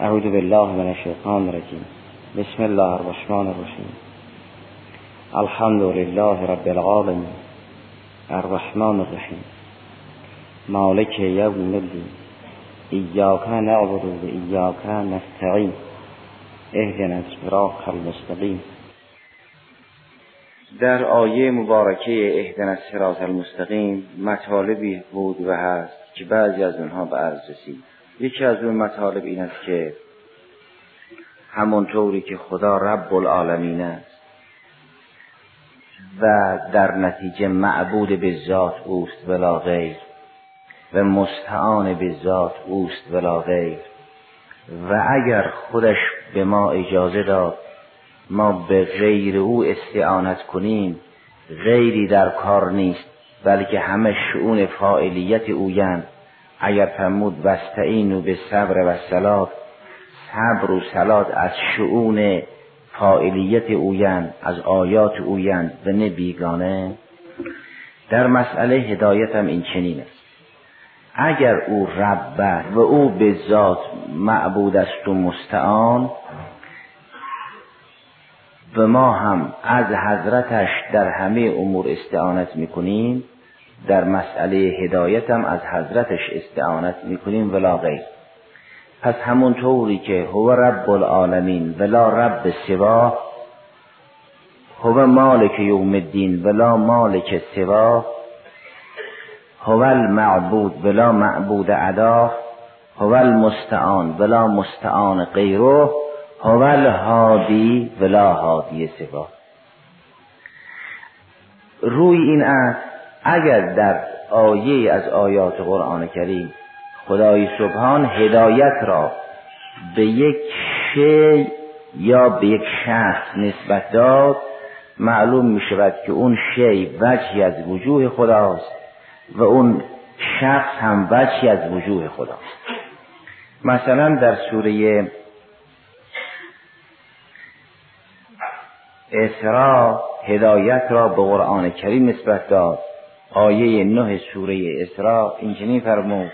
اعوذ بالله من الشیطان الرجیم بسم الله الرحمن الرحیم الحمد لله رب العالمین الرحمن الرحیم مالک یوم الدین ایاک نعبد و ایاک نستعین اهدنا الصراط المستقیم در آیه مبارکه اهدنا الصراط المستقیم مطالبی بود و هست که بعضی از اونها به عرض رسید. یکی از اون مطالب این است که همونطوری که خدا رب العالمین است و در نتیجه معبود به ذات اوست ولا غیر و مستعان به ذات اوست ولا غیر و اگر خودش به ما اجازه داد ما به غیر او استعانت کنیم غیری در کار نیست بلکه همه شعون فاعلیت اویند. اگر فرمود وستعینو به صبر و سلات صبر و سلات از شعون فاعلیت اویند از آیات اویند و نه بیگانه در مسئله هدایت هم این چنین است. اگر او رب و او به ذات معبود است و مستعان و ما هم از حضرتش در همه امور استعانت می‌کنیم در مسئله هدایت هم از حضرتش استعانت می‌کنیم ولا غیر. پس همون طوری که هو رب العالمین ولا رب سوا هو مالک یوم الدین ولا مالک سوا هو المعبود ولا معبود عدا هو المستعان ولا مستعان غیره هو الهادی ولا هادی سوا. روی این است اگر در آیه از آیات قرآن کریم خدای سبحان هدایت را به یک شی یا به یک شخص نسبت داد معلوم می شود که اون شی وجهی از وجوه خداست و اون شخص هم وجهی از وجوه خداست. مثلا در سوره اسراء هدایت را به قرآن کریم نسبت داد. آیه نه سوره اسراء اینچنین فرمود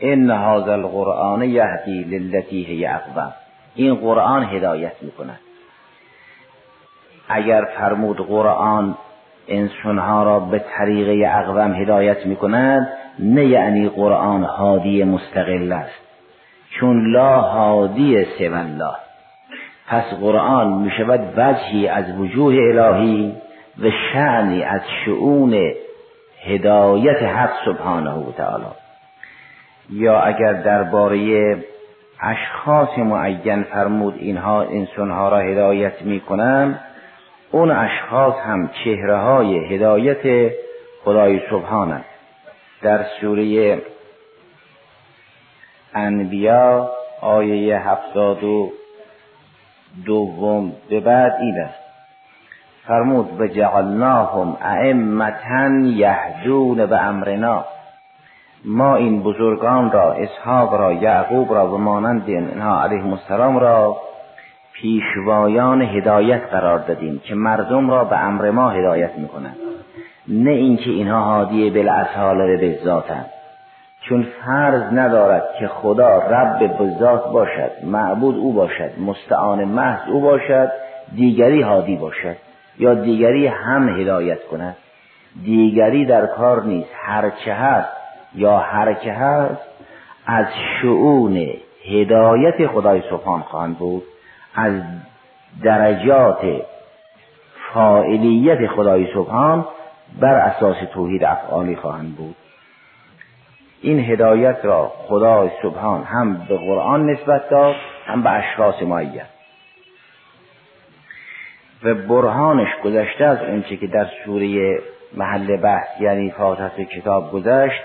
ان هذا القرآن یهدی للتی هی اقوم این قرآن هدایت می‌کند. اگر فرمود قرآن انسانها را به طریق اقوم هدایت می‌کند نه یعنی قرآن هادی مستقل است چون لا هادی سوى الله. پس قرآن می‌شود وجهی از وجوه الهی و شعنی از شعون هدایت حق سبحانه و تعالی. یا اگر درباره اشخاص معین فرمود اینها انسانها را هدایت می‌کنند اون اشخاص هم چهره های هدایت خدای سبحانه در سوره انبیا آیه هفتاد و دوم به بعد این است. فرمود و جعلناهم ائمتا یهدون به امرنا. ما این بزرگان را اسحاق را یعقوب را و مانند اینها علیهم السلام را پیشوایان هدایت قرار دادیم که مردم را به امر ما هدایت می‌کنند. نه اینکه اینها هادی بالاصاله به ذاتند. چون فرض ندارد که خدا رب بذات باشد معبود او باشد مستعان محض او باشد دیگری هادی باشد. یا دیگری هم هدایت کند. دیگری در کار نیست. هرچه هست یا هرچه هست از شعون هدایت خدای سبحان خواهند بود. از درجات فاعلیت خدای سبحان بر اساس توحید افعالی خواهند بود. این هدایت را خدای سبحان هم به قرآن نسبت داد هم به اشخاص معین و برهانش گذشته از اونچه که در سوره محل بحث یعنی فاتحه کتاب گذشت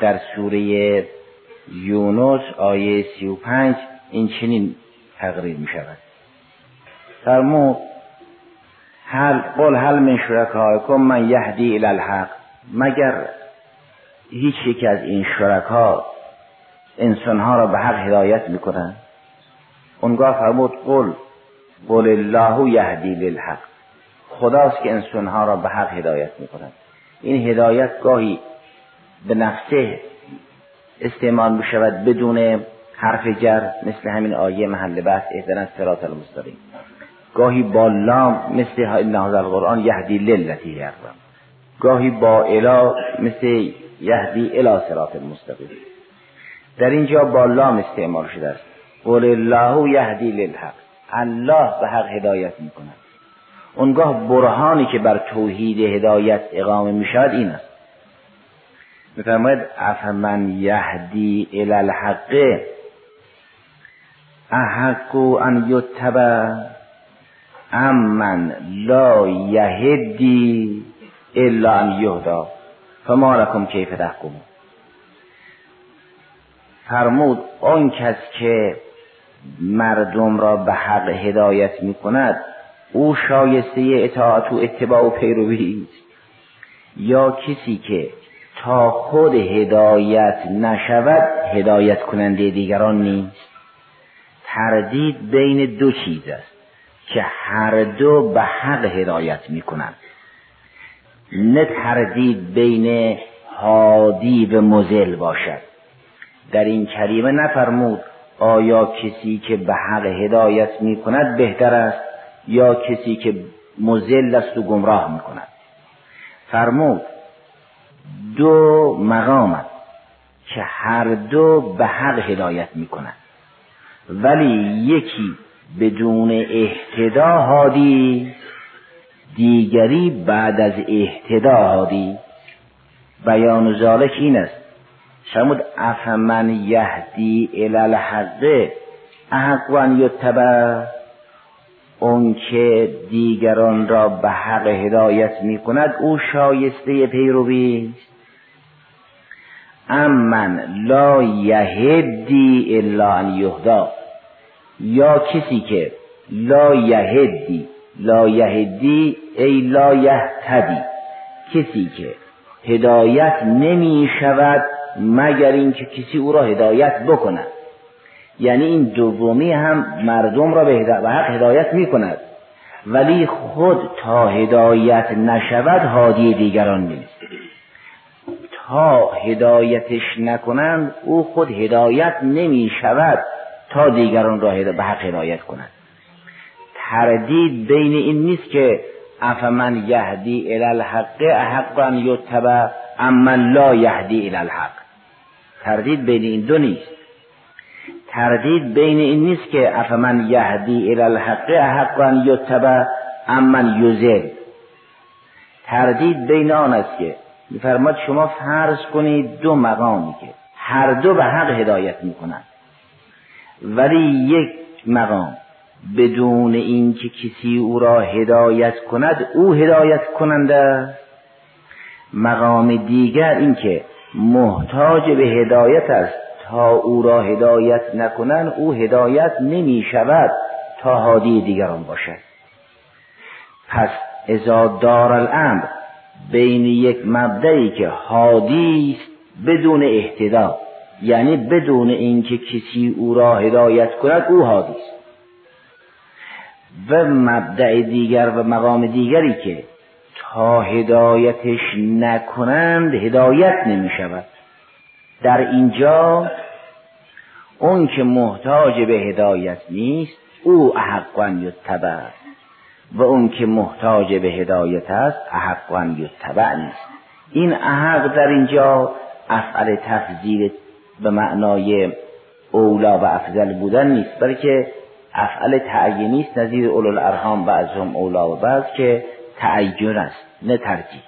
در سوره یونس آیه سی و پنج این چنین تقریر می شود. فرمود هل قل هل من شرکایکم من یهدی الی الحق. مگر هیچ یکی از این شرکا انسانها را به حق هدایت می‌کنن اونگاه فرمود قل قل الله یهدی للحق. خداست که انسانها را به حق هدایت می‌کند. این هدایت گاهی به نفسه استعمال می شود بدون حرف جر مثل همین آیه محل بحث اهدنا صراط المستقیم. گاهی با لام مثل این القرآن یهدی للتی یقرم گاهی با الا مثل یهدی الا صراط المستقیم. در اینجا با لام استعمال شده است. قول الله یهدی للحق. الله به حق هدایت می کند اونگاه برهانی که بر توحید هدایت اقامه می شود این است. میفرماید افمن یهدی الی الحق؟ احق ان یتبع امن لا یهدی الا ان یهدا. فما لکم کیف تحکمون؟ فرمود آن کس که مردم را به حق هدایت می کند او شایسته اطاعت و اتباع و پیروی است. یا کسی که تا خود هدایت نشود هدایت کننده دیگران نیست. تردید بین دو چیز است که هر دو به حق هدایت می کنند نه تردید بین هادی و مزل باشد. در این کریمه نفرمود آیا کسی که به حق هدایت می کند بهتر است یا کسی که مزل است و گمراه می کند فرمود دو مقام است که هر دو به حق هدایت می کند ولی یکی بدون احتدا هادی دیگری بعد از احتدا هادی بیان ذالک این است شمود افمن یهدی الالحق احق و یتبع؟ اون که دیگران را به حق هدایت می کند او شایسته پیروی امن لا یهدی الا ان یهدا. یا کسی که لا یهدی لا یهدی ای لا یهتدی. کسی که هدایت نمی شود مگر اینکه کسی او را هدایت بکند. یعنی این دومی هم مردم را به حق هدایت می کند ولی خود تا هدایت نشود هادی دیگران نیست. تا هدایتش نکنند او خود هدایت نمی شود تا دیگران را به حق هدایت کند. تردید بین این نیست که افمن یهدی الی الحق احقا یتبع امن لا یهدی الی الحق. تردید بین این دو نیست. تردید بین این نیست که افمن یهدی الی الحق احقا یتبع امن یزل تردید بین آن است که میفرماد شما فرض کنید دو مقامی که هر دو به حق هدایت می‌کنند. ولی یک مقام بدون اینکه کسی او را هدایت کند او هدایت کننده مقام دیگر اینکه محتاج به هدایت است. تا او را هدایت نکنند او هدایت نمی شود تا هادی دیگران باشد. پس ازا دار الامر بین یک مبدعی که هادی است بدون احتدا یعنی بدون اینکه کسی او را هدایت کند او هادی است. و مبدع دیگر و مقام دیگری که تا هدایتش نکنند هدایت نمی شود در اینجا اون که محتاج به هدایت نیست او احقا یتبع. و اون که محتاج به هدایت است احقا یتبع نیست. این احق در اینجا افعل تفضیل به معنای اولا و افضل بودن نیست بلکه افعل تعیینی است نظیر اولو الارحام بعضهم اولا و بعض که تعین است نه ترجیح.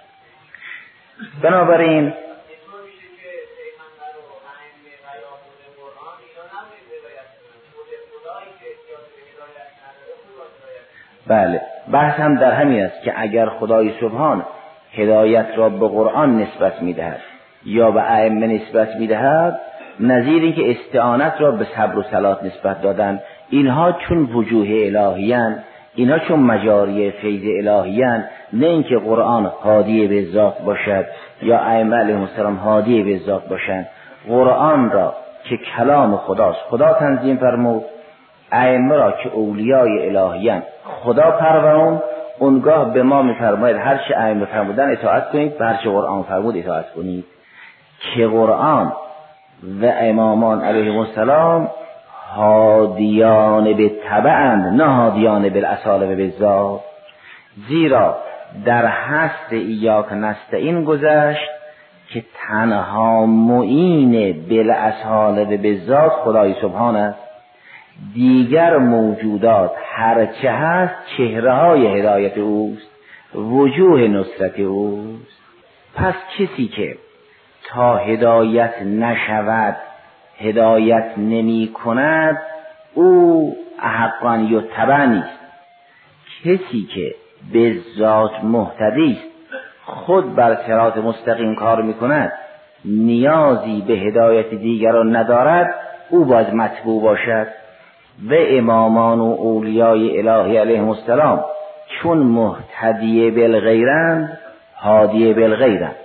بنابراین بله بحث هم در همین است که اگر خدای سبحان هدایت را به قرآن نسبت می‌دهد یا به ائمه نسبت می‌دهد نظیری که استعانت را به صبر و صلات نسبت دادن اینها چون وجوه الهیان اینها چون مجاری فیض الهیان نه اینکه قرآن حادی به ذات باشد یا ائمه علیهم السلام حادی به ذات باشند. قرآن را که کلام خداست خدا تنظیم فرمود. ائمه را که اولیای الهیان خدا پرورون اونگاه به ما میفرماید هر چه ائمه فرمودن اطاعت کنید و هر چه قرآن فرمود اطاعت کنید. که قرآن و امامان علیهم السلام هادیان به طبعند نه هادیان بالاصال و بالذات زیرا در هست ایاک نستعین گذشت که تنها معین بالاصال و بالذات خدای سبحان است. دیگر موجودات هرچه هست چهره های هدایت اوست وجوه نصرت اوست. پس کسی که تا هدایت نشود هدایت نمی کند او احقان یتبع نیست. کسی که به ذات محتدی است خود بر صراط مستقیم کار می کند نیازی به هدایت دیگران ندارد او باید مطبوع باشد. و امامان و اولیای الهی علیهم السلام چون محتدی بالغیرند هادی بالغیرند.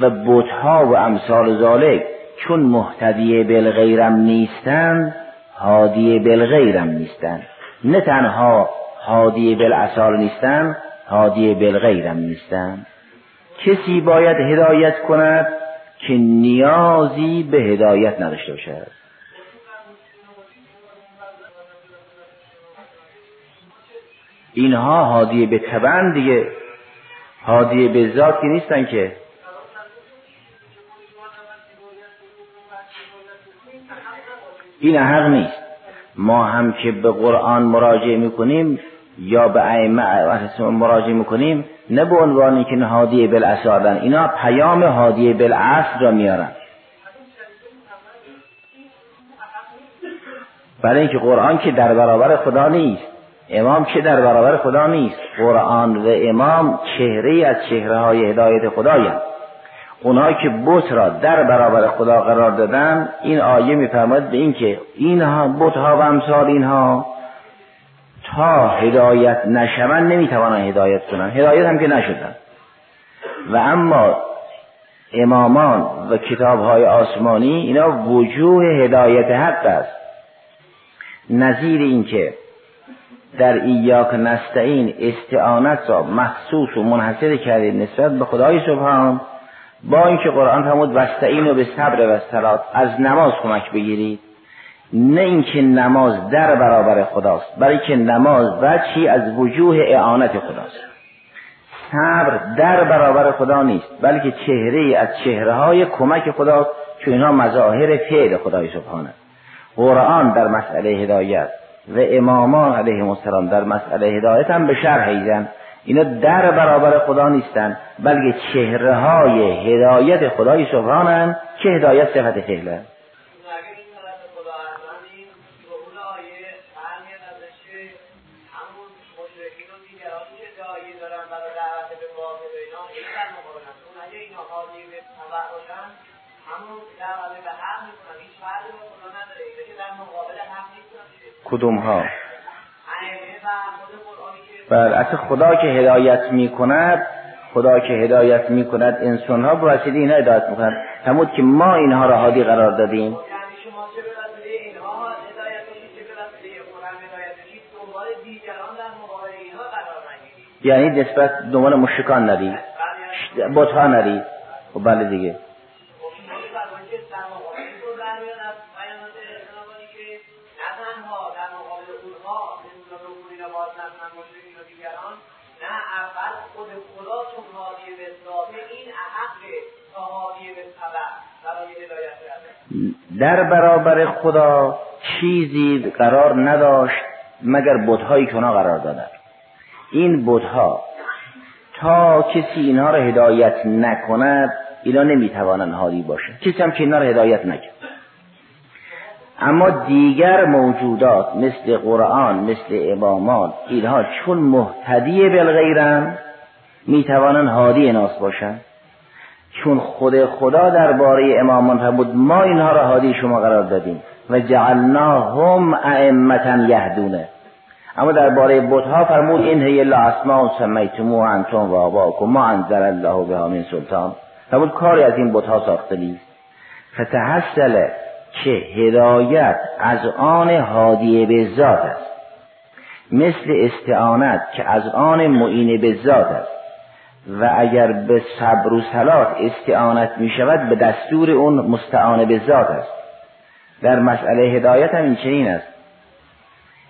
و بتها و امثال ذالک چون محتدی بالغیرم نیستند هادی بالغیرم نیستند نه تنها هادی بالاصال نیستند هادی بالغیرم نیستند کسی باید هدایت کند که نیازی به هدایت نداشته باشد. اینها هادی به تبن دیگه هادی به ذات که نیستن که این حق نیست. ما هم که به قرآن مراجعه می‌کنیم یا به ائمه مراجعه می‌کنیم نه به عنوان که هادی بالاصالن اینا پیام هادی بالاصل را میارن. برای اینکه قرآن که در برابر خدا نیست امام که در برابر خدا نیست. قرآن و امام چهره از چهره های هدایت خدایند. اونایی که بت را در برابر خدا قرار دادن این آیه میفرماید به اینکه اینها بت ها و امثال اینها تا هدایت نشوند نمی‌توانند هدایت کنند. هدایت هم که نشدن و اما امامان و کتاب های آسمانی اینا وجوه هدایت حق است. نظیر اینکه در ایاک نستعین استعانت را مخصوص و منحصر کردید نسبت به خدای سبحان با اینکه قرآن فرمود وستعین و به صبر و سلات از نماز کمک بگیرید. نه اینکه نماز در برابر خداست برای که نماز چی از وجوه اعانت خداست. صبر در برابر خدا نیست بلکه چهره از چهره های کمک خداست چون اینها مظاهر فعل خدای سبحانه. قرآن در مسئله هدایت و امامان علیه السلام در مسئله هدایت هم به شرح ایدن. اینا در برابر خدا نیستن بلکه چهره های هدایت خدای سبحانن که هدایت صفت فعله کدوم ها بر خدا که هدایت می کند خدا که هدایت می کند انسان ها به وسیله اینها هدایت می کند همون که ما اینها را هادی قرار دادیم. یعنی نسبت دنبال مشکان ندید بطها ندید و بله دیگه. در برابر خدا چیزی قرار نداشت مگر بودهایی که اونا قرار دادن. این بودها تا کسی اینها را هدایت نکند اینا نمی‌توانند هادی باشه کسی هم که اینها را هدایت نکند اما دیگر موجودات مثل قرآن مثل امامات اینها چون محتدی بالغیرن می‌توانند هادی ناس باشند. چون خود خدا درباره امامان بود ما اینها را هادی شما قرار دادیم و جعلناهم ائمتا یهدونه. اما درباره بتها فرمود این هی الا اسماء سمیتمو انتم و آباکم ما انزل الله بها من سلطان. فرمود کاری از این بتها ساخته نیست. فتحصل که هدایت از آن هادی به ذات است. مثل استعانت که از آن معین به ذات است. و اگر به صبر و صلات استعانت می شود به دستور اون مستعان به ذات است. در مسئله هدایت هم این چنین است.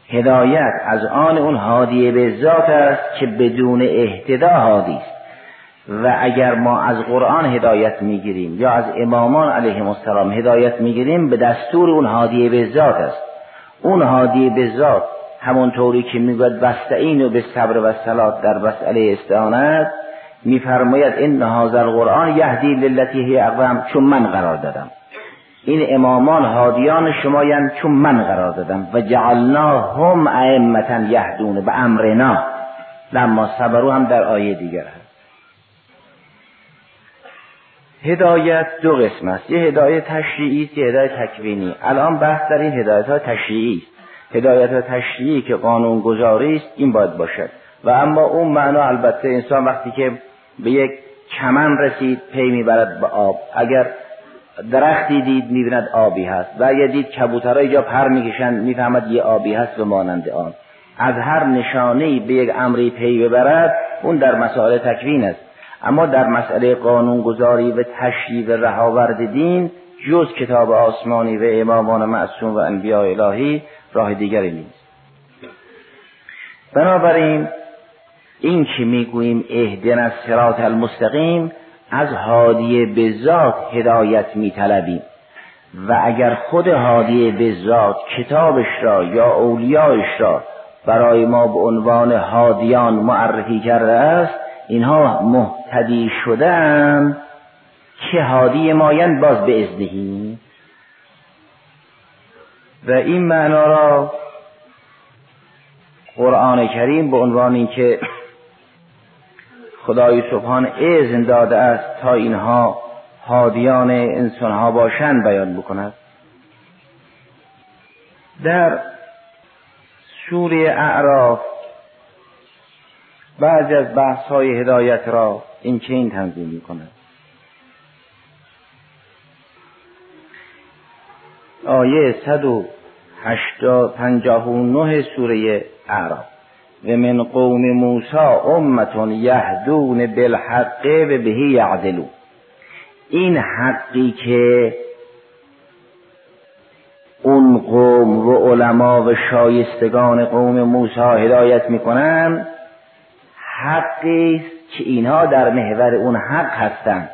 هدایت از آن اون هادی به ذات است که بدون اهتدا هادی است. و اگر ما از قرآن هدایت می‌گیریم یا از امامان علیهم السلام هدایت می‌گیریم به دستور اون هادی به ذات است. اون هادی به ذات همونطوری که می‌گوید بستعین و به صبر و سلات در مسئله استعانت میفرماید این هذا القرآن یهدی للتی هی اقوام چون من قرار دادم. این امامان هادیان شمایند چون من قرار دادم. و جعلنا هم ائمتا یهدون به امرنا. لما صبرو هم در آیه دیگر هست. هدایت دو قسم است. یه هدایت تشریعی یه هدایت تکوینی. الان بحث در این هدایت ها تشریعی است. هدایت ها تشریعی که قانون گذاری است این باید باشد. و اما اون معنا البته انسان وقتی که به یک چمن رسید پی می‌برد به آب. اگر درختی دید می‌بیند آبی هست و اگر دید کبوترها اینجا پر می‌کشند می‌فهمد یه آبی هست به مانند آن. از هر نشانه به یک امری پی ببرد اون در مسائل تکوین است. اما در مسئله قانونگذاری و تشریع و رهاورد دین جز کتاب آسمانی و امامان معصوم و انبیاء الهی راه دیگری نیست. بنابراین این که می‌گوییم؟ اهدنا الصراط المستقیم از هادی به ذات هدایت میطلبیم. و اگر خود هادی به ذات کتابش را یا اولیایش را برای ما به عنوان هادیان معرفی کرده است اینها مهتدی شدن که هادی مایند باز به ازدهی و این معنا را قرآن کریم به عنوان اینکه خدای سبحان اذن داده است تا اینها هادیان انسانها باشند بیان بکند. در سوره اعراف بعضی از بحث های هدایت را این چین تنظیم می کند آیه 159 سوره اعراف. و من قوم موسی امتون یهدون بالحق و بهی یعدلون. این حقی که اون قوم و علما و شایستگان قوم موسی هدایت می‌کنن حقی است که اینها در محور اون حق هستند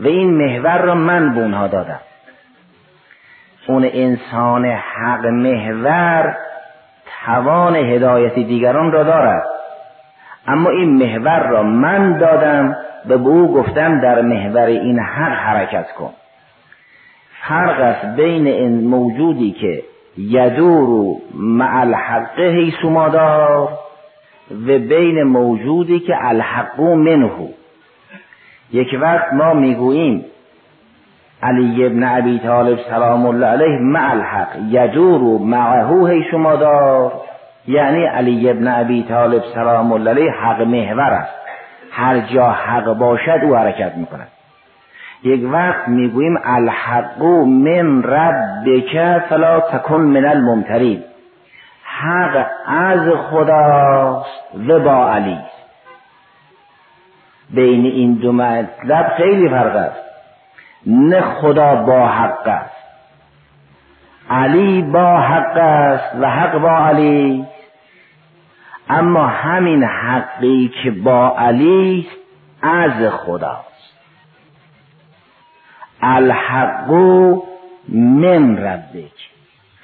و این محور را من به اونها دادم. اون انسان حق محور توان هدایت دیگران را دارد. اما این محور را من دادم به او گفتم در محور این حق حرکت کن. فرق است بین این موجودی که یدور مع الحق حیث مادار و بین موجودی که الحق منه. یک وقت ما می‌گوییم علی ابن ابی طالب سلام الله علیه مع الحق یجور معه حیث مادار یعنی علی ابن ابی طالب سلام الله علیه حق محور است. هر جا حق باشد او حرکت می‌کند. یک وقت می‌گوییم الحق من ربک فلا تکن من الممترین. حق از خداست و با علی. بین این دو مطلب خیلی فرق است. نه خدا با حق است. علی با حق است و حق با علی. اما همین حقی که با علی از خداست. الحق من ربک.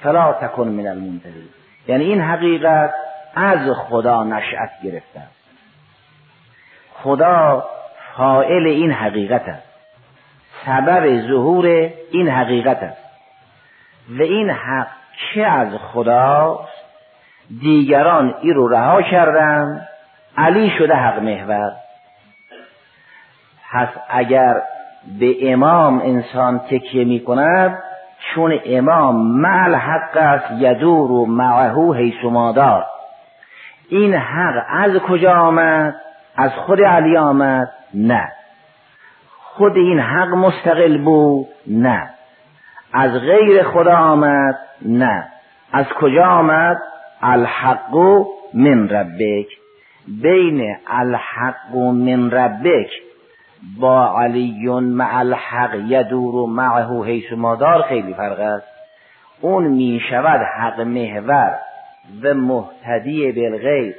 فلا تکن من المنتظرین. یعنی این حقیقت از خدا نشأت گرفته خدا فائل این حقیقت است. سبب ظهور این حقیقت است. و این حق که از خداست؟ دیگران ای رو رها کردن علی شده حق محور. پس اگر به امام انسان تکیه می کند چون امام مع حق است یدور و معه حیث مادار. این حق از کجا آمد؟ از خود علی آمد؟ نه. خود این حق مستقل بود؟ نه. از غیر خدا آمد؟ نه. از کجا آمد؟ الحق من ربک. بین الحق من ربک با علی مع الحق یدور و معه حیث مادار خیلی فرق است. اون می شود حق محور و محتدی بالغیر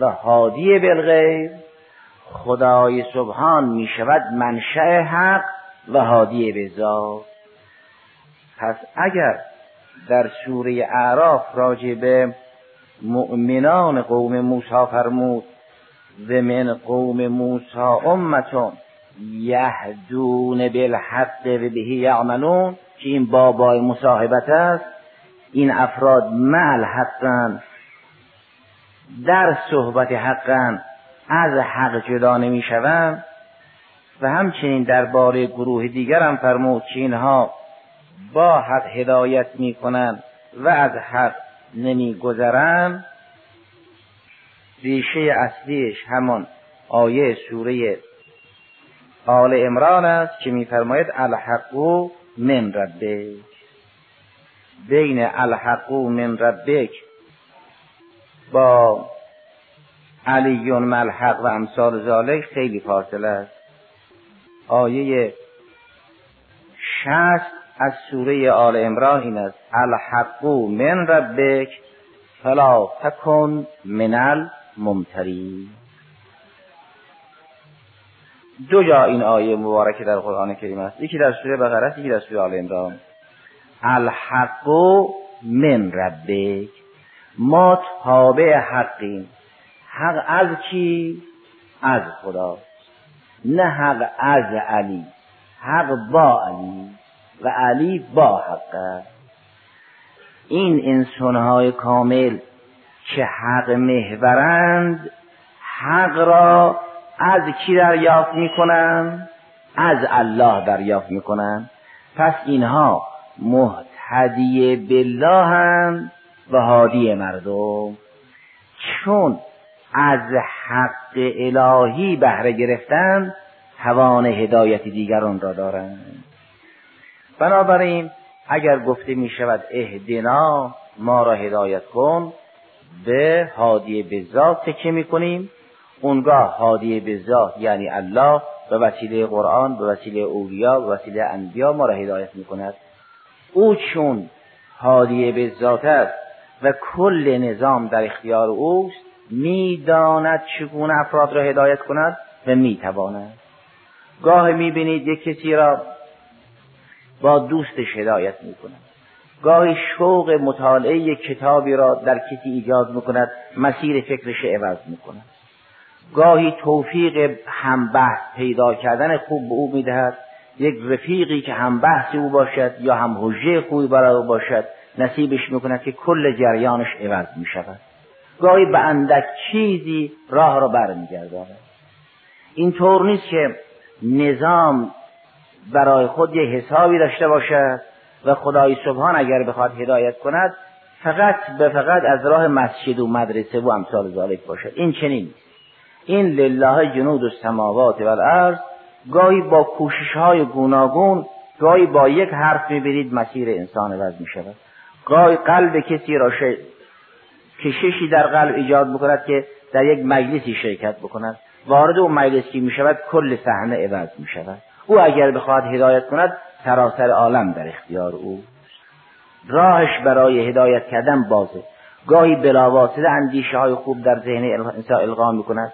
و هادی بالغیر خدای سبحان می شود منشأ حق و هادی به ذات. پس اگر در سوره اعراف راجع به مؤمنان قوم موسی فرمود و من قوم موسی امتون یهدون بالحق و بهی یعملون که این بابای مصاحبت است این افراد مل حقن در صحبت حقن از حق جدا نمی و همچنین درباره گروه دیگر هم فرمود که اینها با حق هدایت می و از حق نمی گذرند ریشه اصلیش همان آیه سوره آل امران است که میفرماید الحق من ربک. بین الحق من ربک با علیون ملحق و امثال ذالک خیلی فاصله است. آیه شست از سوره آل امران این است. الحق من ربک فلا تکن من الممتری دو جا این آیه مبارکه در قرآن کریم است. یکی در سوره بقره است یکی در سوره آل عمران. الحق من ربک. ما تابع حقیم. حق از کی از خدا. نه حق از علی. حق با علی و علی با حق. این انسانهای کامل که حق محورند حق را از کی دریافت می‌کنن از الله دریافت می‌کنن پس اینها محتدی بالله هم و هادی مردم. چون از حق الهی بهره گرفتن توان هدایت دیگران را دارند. بنابراین اگر گفته می شود اهدنا ما را هدایت کن به هادی به ذات چه می کنیم. اونگاه هادی به ذات یعنی الله به وسیله قرآن به وسیله اولیا به وسیله انبیا ما را هدایت می کند. او چون هادی به ذات است و کل نظام در اختیار اوست می‌داند چگونه افراد را هدایت کند و می‌تواند. گاه می‌بینید یک کسی را با دوستش هدایت می‌کند. گاهی شوق مطالعه کتابی را در کسی ایجاد می‌کند مسیر فکرش عوض می‌کند. گاهی توفیق هم بحث پیدا کردن خوب به او می‌دهد یک رفیقی که هم بحث او باشد یا هم حجه خوبی برای او باشد نصیبش می‌کند که کل جریانش عوض می‌شود. گاهی به اندک چیزی راه را برمیگرداند این طور نیست که نظام برای خود یه حسابی داشته باشد و خدای سبحان اگر بخواد هدایت کند فقط به فقط از راه مسجد و مدرسه و امثال ذالک باشد این چنین این لله جنود السماوات و الارض گاهی با کوشش های گوناگون گاهی با یک حرف می‌برید مسیر انسان عوض می شود گاهی قلب کسی را. کششی در قلب ایجاد بکند که در یک مجلسی شرکت بکند. وارد اون مجلس که کل صحنه عوض می شود او اگر بخواهد هدایت کند سراسر عالم در اختیار او راهش برای هدایت کردن بازه. گاهی بلاواسطه اندیشه های خوب در ذهن انسان القا می کند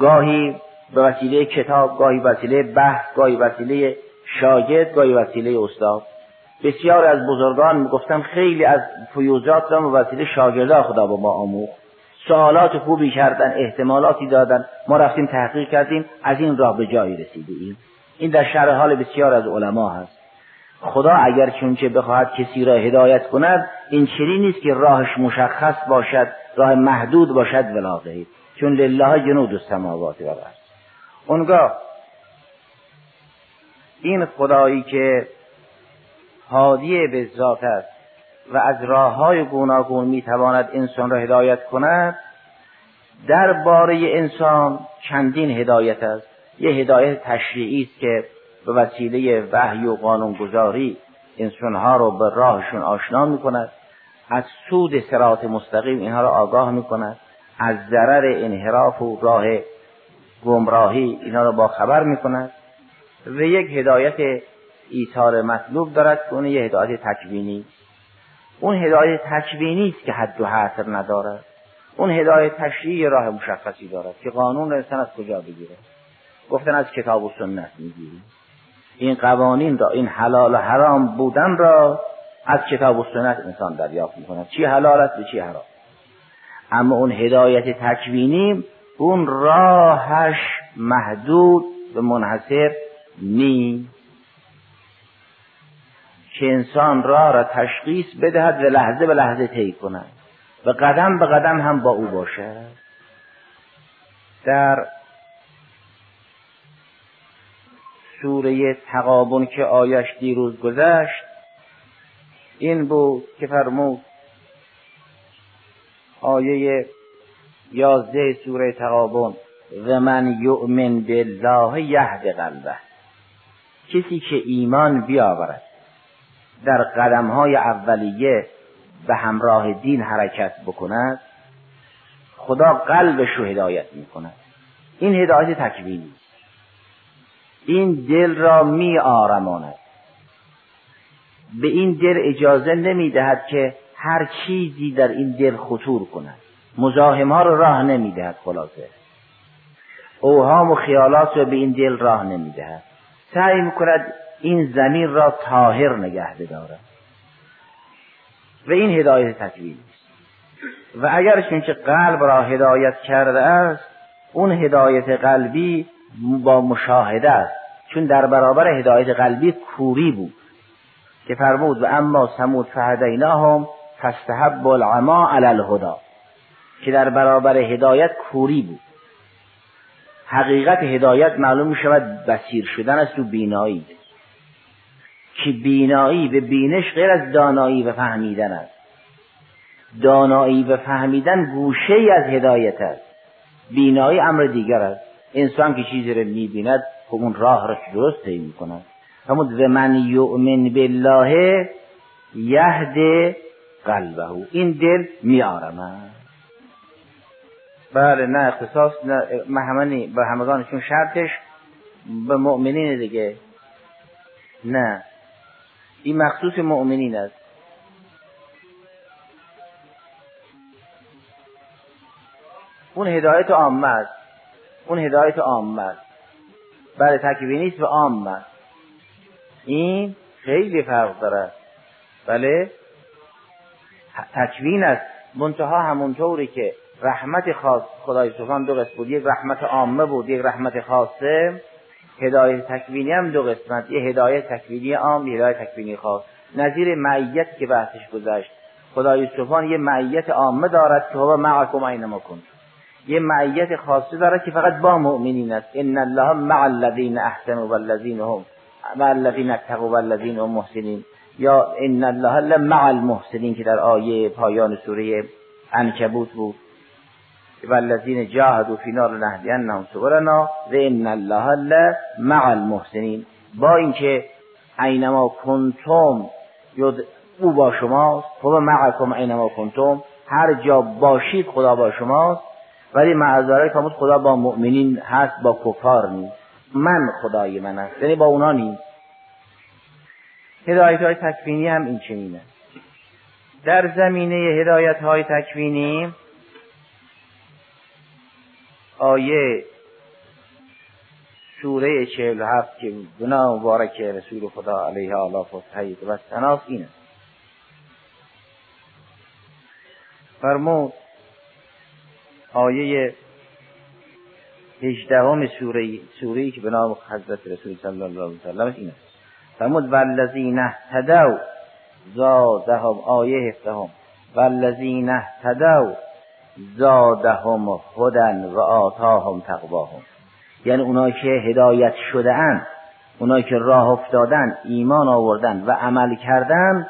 گاهی به وسیله کتاب گاهی وسیله بحث گاهی وسیله شاگرد گاهی وسیله استاد. بسیار از بزرگان می‌گفتن خیلی از فیوزات به وسیله شاگردان خدا با ما آموخت. سوالات خوبی کردن احتمالاتی دادن. ما رفتیم تحقیق کردیم از این راه به جایی رسیده ایم این در شرح حال بسیار از علما هست. خدا اگر چونچه بخواهد کسی را هدایت کند این چنین نیست که راهش مشخص باشد راه محدود باشد ولا غیر. چون لله جنود السماوات و الارض اونگاه این خدایی که هادی به ذات است و از راه های گوناگون می‌تواند انسان را هدایت کند. درباره انسان چندین هدایت است. یه هدایت تشریعی است که به وسیله وحی و قانونگذاری انسانها رو به راهشون آشنا می کند از سود سرات مستقیم اینها را آگاه می کند از ضرر انحراف و راه گمراهی اینا را با خبر می کند و یک هدایت ایثار مطلوب دارد که اون یه هدایت تکوینی. اون هدایت تکوینی است که حد و حصر ندارد. اون هدایت تشریعی راه مشخصی دارد که قانون انسان از کجا بگیره؟ گفتن از کتاب و سنت می‌گیریم این قوانین را این حلال و حرام بودن را از کتاب و سنت انسان دریافت می‌کند. چی حلال است و چی حرام؟ اما اون هدایت تکوینی اون راهش محدود و منحصر نی که انسان راه را تشخیص بدهد و لحظه به لحظه طی کند. و قدم به قدم هم با او باشد. در سوره تقابن که آیش دیروز گذشت این بود که فرمود آیه یازده سوره تقابن و من یؤمن بالله یهد قلبه. کسی که ایمان بیاورد در قدم های اولیه به همراه دین حرکت بکند خدا قلبش رو هدایت می‌کند. این هدایت تکوینی این دل را می آرماند به این دل اجازه نمی دهد که هر چیزی در این دل خطور کند. مزاحم ها رو راه نمی دهد خلاصه. اوهام و خیالات رو به این دل راه نمی دهد سعی می کند این زمین را طاهر نگه بدارد و این هدایت تکوین است. و اگر چونکه قلب را هدایت کرده است اون هدایت قلبی با مشاهده است. چون در برابر هدایت قلبی کوری بود. که فرمود و اما سمود فهدیناهم فاستحب العما علی الهدا که در برابر هدایت کوری بود. حقیقت هدایت معلوم می شود بسیر شدن است و بینایی. که بینایی به بینش غیر از دانایی و فهمیدن است. دانایی و فهمیدن گوشه ای از هدایت است. بینایی امر دیگر است. انسان که چیزی را می‌بیند خب اون راه را درست می کند همون و من یؤمن بالله یهد قلبه. این دل می آرمد بله نه اختصاص نه به همگانشون شرطش به مؤمنین دیگه. نه. این مخصوص مؤمنین است. اون هدایت عامه است. اون هدایت عامه است. بله تکوینی است و عامه است. این خیلی فرق داره. بله تکوین است. منتها همونطوری که رحمت خاص خدای سبحان دو قسم بود. یک رحمت عامه بود یک رحمت خاصه. هدایت تکوینی هم دو قسمت. یه هدایت تکوینی عام یه هدایت تکوینی خاص. نظیر معیت که بحثش گذشت. خدای سبحان یه معیت عامه دارد که هو معکم اینما کن یه معیت خاصه دارد که فقط با مؤمنین است. ان الله مع الذین احسنوا والذین هم مع الذین اتقوا والذین هم محسنین. یا ان الله مع المحسنین که در آیه پایان سوره عنکبوت بود. والذین جاهدوا فینا لنهدینهم سبلنا و ان الله مع المحسنین با اینکه اینما کنتم او با شماست و معکم اینما کنتم. هر جا باشید خدا با شماست ولی معذاره که خدا با مؤمنین هست با کفار نیست من خدای من است یعنی با اونا نیست هدایت های تکوینی هم این چنینه. در زمینه هدایت های تکوینی آیه سوره چهل هفت که گناه مبارک رسول خدا علیه آلاف و و سناس این است فرمود آیه هجدهم سوره سوره که به نام حضرت رسول صلی الله علیه وسلم این است فرمود والذین اهتدوا زادهم آیه هفدهم. والذین اهتدوا زادهم هدن و آتاهم تقواهم. یعنی اونایی که هدایت شده اند اونایی که راه افتادن ایمان آوردن و عمل کردن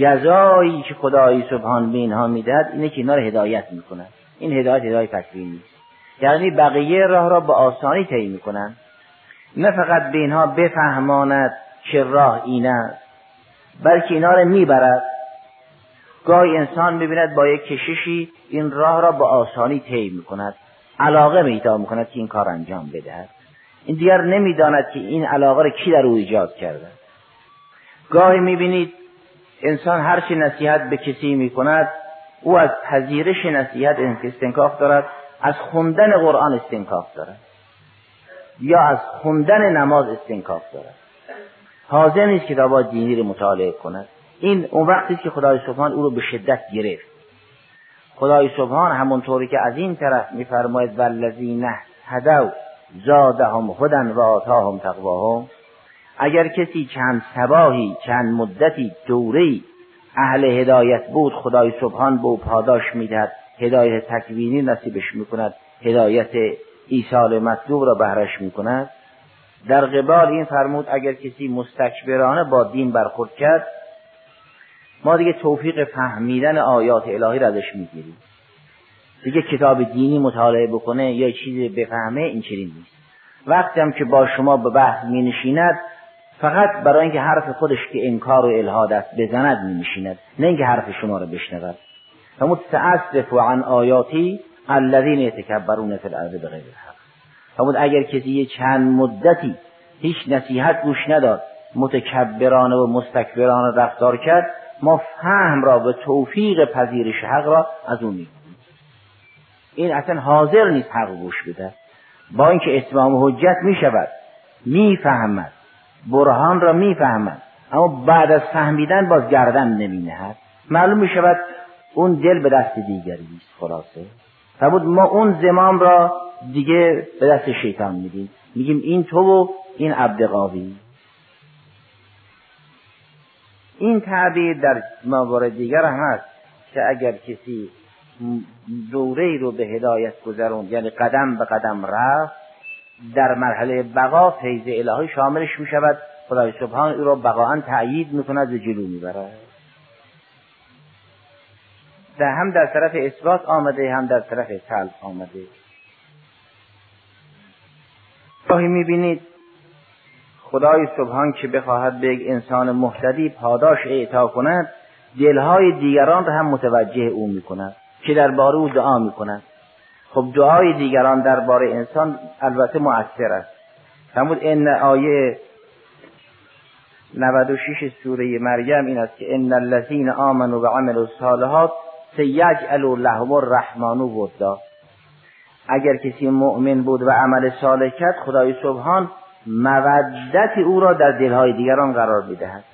جزایی که خدای سبحان به اینها می‌دهد اینه که اینا رو هدایت می‌کنن. این هدایت هدایت تکوینی یعنی بقیه راه را به آسانی طی می‌کنن. نه فقط به اینها بفهماند که راه این است بلکه اینا رو می‌برد. گاهی انسان می‌بیند با یک کششی این راه را به آسانی طی می‌کند علاقه میتا می‌کند که این کار انجام بدهد. این دیگر نمی‌داند که این علاقه را کی در او ایجاد کرده. گاهی می‌بینید انسان هر چی نصیحت به کسی می کند او از پذیرش نصیحت استنکاف دارد از خوندن قرآن استنکاف دارد یا از خوندن نماز استنکاف دارد. حاضر نیست کتابات دینی رو مطالعه کند. این اون وقتی که خدای سبحان او رو به شدت گرفت. خدای سبحان همونطوری که از این طرف میفرماید والذین هدوا زادهم هدن و آتاهم تقواهم. اگر کسی چند سباهی چند مدتی دوری اهل هدایت بود خدای سبحان به او پاداش می‌دهد هدایت تکوینی نصیبش می‌کند هدایت ایصال مطلوب را بهرش می‌کند. در قبال این فرمود اگر کسی مستکبرانه با دین برخورد کرد ما دیگه توفیق فهمیدن آیات الهی را ازش می‌گیریم. دیگه کتاب دینی مطالعه بکنه یا چیزی بفهمه این چنین نیست. وقتی هم که با شما به بحث می نشیند فقط برای اینکه حرف خودش که انکار و الهاد است بزند می نشیند نه اینکه حرف شما رو بشنود. سأصرف عن آیاتی الذین یتکبرون فی الارض بغیر الحق. فرمود اگر کسی چند مدتی هیچ نصیحت گوش نداد متکبرانه و مستکبرانه رفتار کرد ما فهم را به توفیق پذیرش حق را از اون می‌کنیم این اصلا حاضر نیست حق گوش بده. با اینکه اتمام حجت می شود می‌فهمد. برهان را می‌فهمد. اما بعد از فهمیدن باز گردن نمی نهد معلوم می شود اون دل به دست دیگری است خلاصه. فرمود ما اون زمام را دیگه به دست شیطان میدیم. میگیم این تو و این عبد قاوی. این تعبیر در موارد دیگر هست که اگر کسی دوره رو به هدایت گذرون یعنی قدم به قدم رفت در مرحله بقا فیض الهی شاملش می شود خدای سبحان او را بقاعا تأیید می کند و جلو می برد در هم در طرف اثبات آمده هم در طرف سلب آمده. گاهی می‌بینید خدای سبحان که بخواهد به یک انسان محتدی پاداش اعطا کند دلهای دیگران را هم متوجه او می‌کند که درباره او دعا می‌کند. خب دعای دیگران درباره انسان البته مؤثر است. فرمود ان آیه 96 سوره مریم این است که ان الذين آمنوا و عملوا الصالحات سیجعل لهم الرحمن ودا. اگر کسی مؤمن بود و عمل صالح کرد خدای سبحان مودت او را در دلهای دیگران قرار می‌دهد.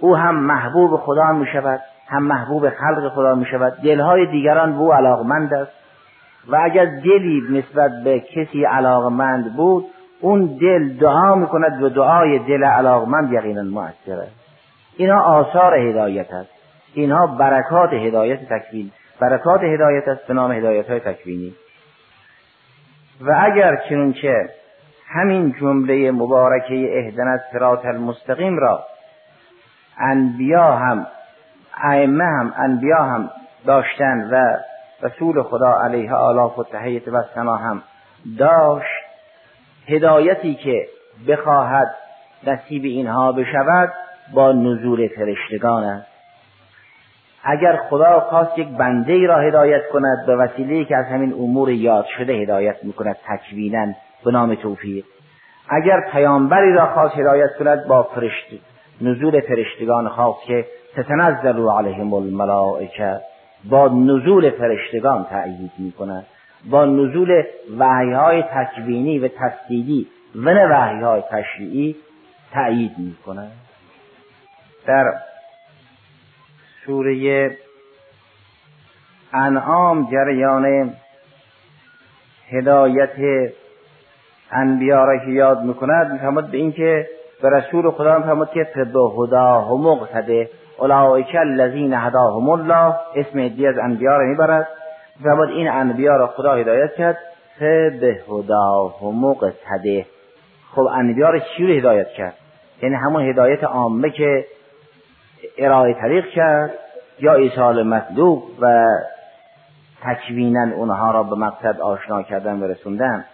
او هم محبوب خدا می شود هم محبوب خلق خدا می شود دلهای دیگران به او علاقمند است. و اگر دلی نسبت به کسی علاقمند بود اون دل دعا می کند و دعای دل علاقمند یقینا مؤثر است. اینها آثار هدایت است. اینها برکات هدایت تکوین برکات هدایت است به نام هدایت های تکوینی. و اگر چنونچه همین جمله مبارکه اهدن از صراط المستقیم را انبیا هم ائمه هم انبیا هم داشتن و رسول خدا علیه آلاف و تحیت و سنا هم داشت. هدایتی که بخواهد نصیب اینها بشود با نزول فرشتگان است. اگر خدا خواست یک بنده ای را هدایت کند به وسیله که از همین امور یاد شده هدایت می‌کند تکوینا به نام توفیق. اگر پیامبری را خواست هدایت کند با فرشت نزول فرشتگان خواست که تتنزل علیهم الملائکه. با نزول فرشتگان تأیید می کند با نزول وحی های تکوینی و تصدیدی و نه وحی های تشریعی تأیید می کند در سوره انعام جریان هدایت انبیا را که یاد می‌کند می‌فهمد به اینکه به رسول خدا می‌فهمد که به هدا مقتده اولئک الذین هداهم الله. اسم عدی از انبیا را می‌برد. می‌فهمد این انبیا را خدا هدایت کرد. به هداهم مقتده خب انبیا را چی رو هدایت کرد؟ یعنی همون هدایت عامه که ارائه طریق کرد یا ایصال مطلوب و تکوینا اونها را به مقصد آشنا کردن و رسوندن.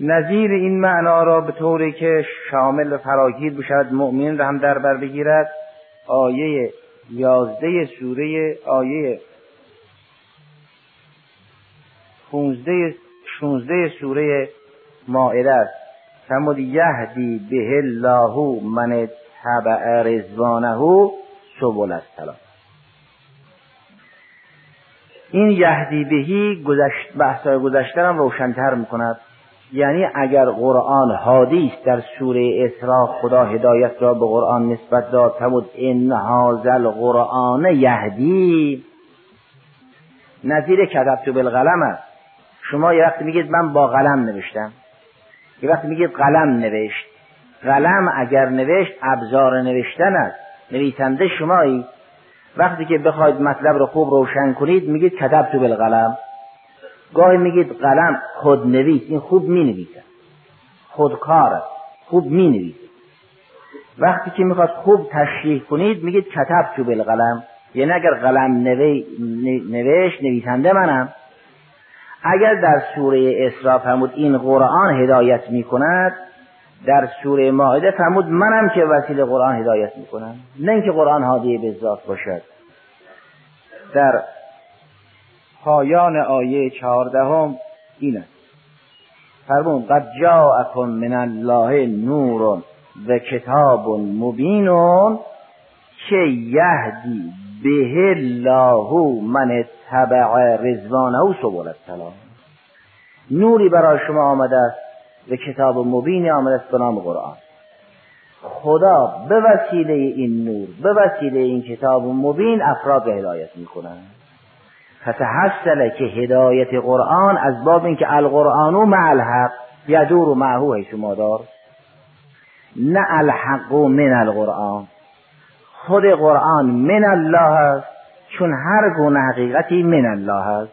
نظیر این معنا را به طوری که شامل و فراگیر بشود مؤمن را هم در بر بگیرد آیه یازده سوره آیه پونزده شونزده سوره مائده است. فرمود یهدی به الله من تبع رزوانه سبل السلام. این یهدی بهی گذشت بحثای گذشته هم روشنتر می‌کند. یعنی اگر قرآن حادی است در سوره اسراء خدا هدایت را به قرآن نسبت داد تمود ان هذا قرآن یهدی. نظیر کتبت بالقلم است. شما یه وقتی میگید من با قلم نوشتم. یه وقتی میگید قلم نوشت. قلم اگر نوشت ابزار نوشتن است. نویسنده شمایی. وقتی که بخواید مطلب رو خوب روشن کنید میگید کتب تو بالقلم. گاهی میگید قلم خود نویس این خوب می نویسد خودکار است خوب می نویسد وقتی که می‌خواد خوب تشریح کنید میگید کتب تو بالقلم. یعنی اگر قلم نوی... نوشت نویسنده منم. اگر در سوره اسراء فرمود این قرآن هدایت می‌کند در سوره ماعده فرمود منم که وسیله قرآن هدایت می‌کنم. نه اینکه قرآن هادی به باشد. در پایان آیه چهاردهم این است. فرمون قد جاءکم من الله نور و کتاب مبین که یهدی به الله من تبع رزوانه سبول السلام. نوری برای شما آمده است به کتاب مبینی آمده است به نام قرآن. خدا به وسیله این نور به وسیله این کتاب مبین افراد به هدایت می‌کنند فتحصل که هدایت قرآن از باب اینکه القرآن مع الحق یدور معهو حیث مادار. نه الحق من القرآن. خود قرآن من الله است چون هر گونه حقیقتی من الله است.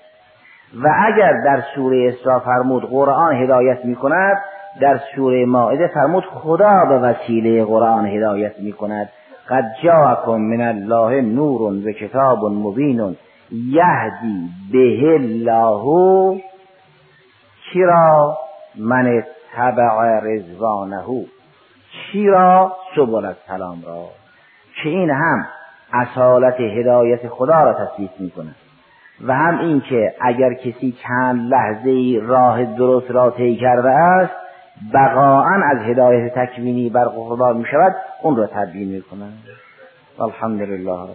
و اگر در سوره اسراء فرمود قرآن هدایت می کند در سوره مائده فرمود خدا به وسیله قرآن هدایت می کند قد جاءکم من الله نور و کتاب مبین. یهدی به الله چرا من تبع رزوانه چرا سبل السلام را؟ که این هم اصالت هدایت خدا را تثبیت می کند و هم اینکه اگر کسی چند لحظه راه درست را طی کرده است بقاعا از هدایت تکوینی برخوردار می شود اون را تبیین می کند الحمد لله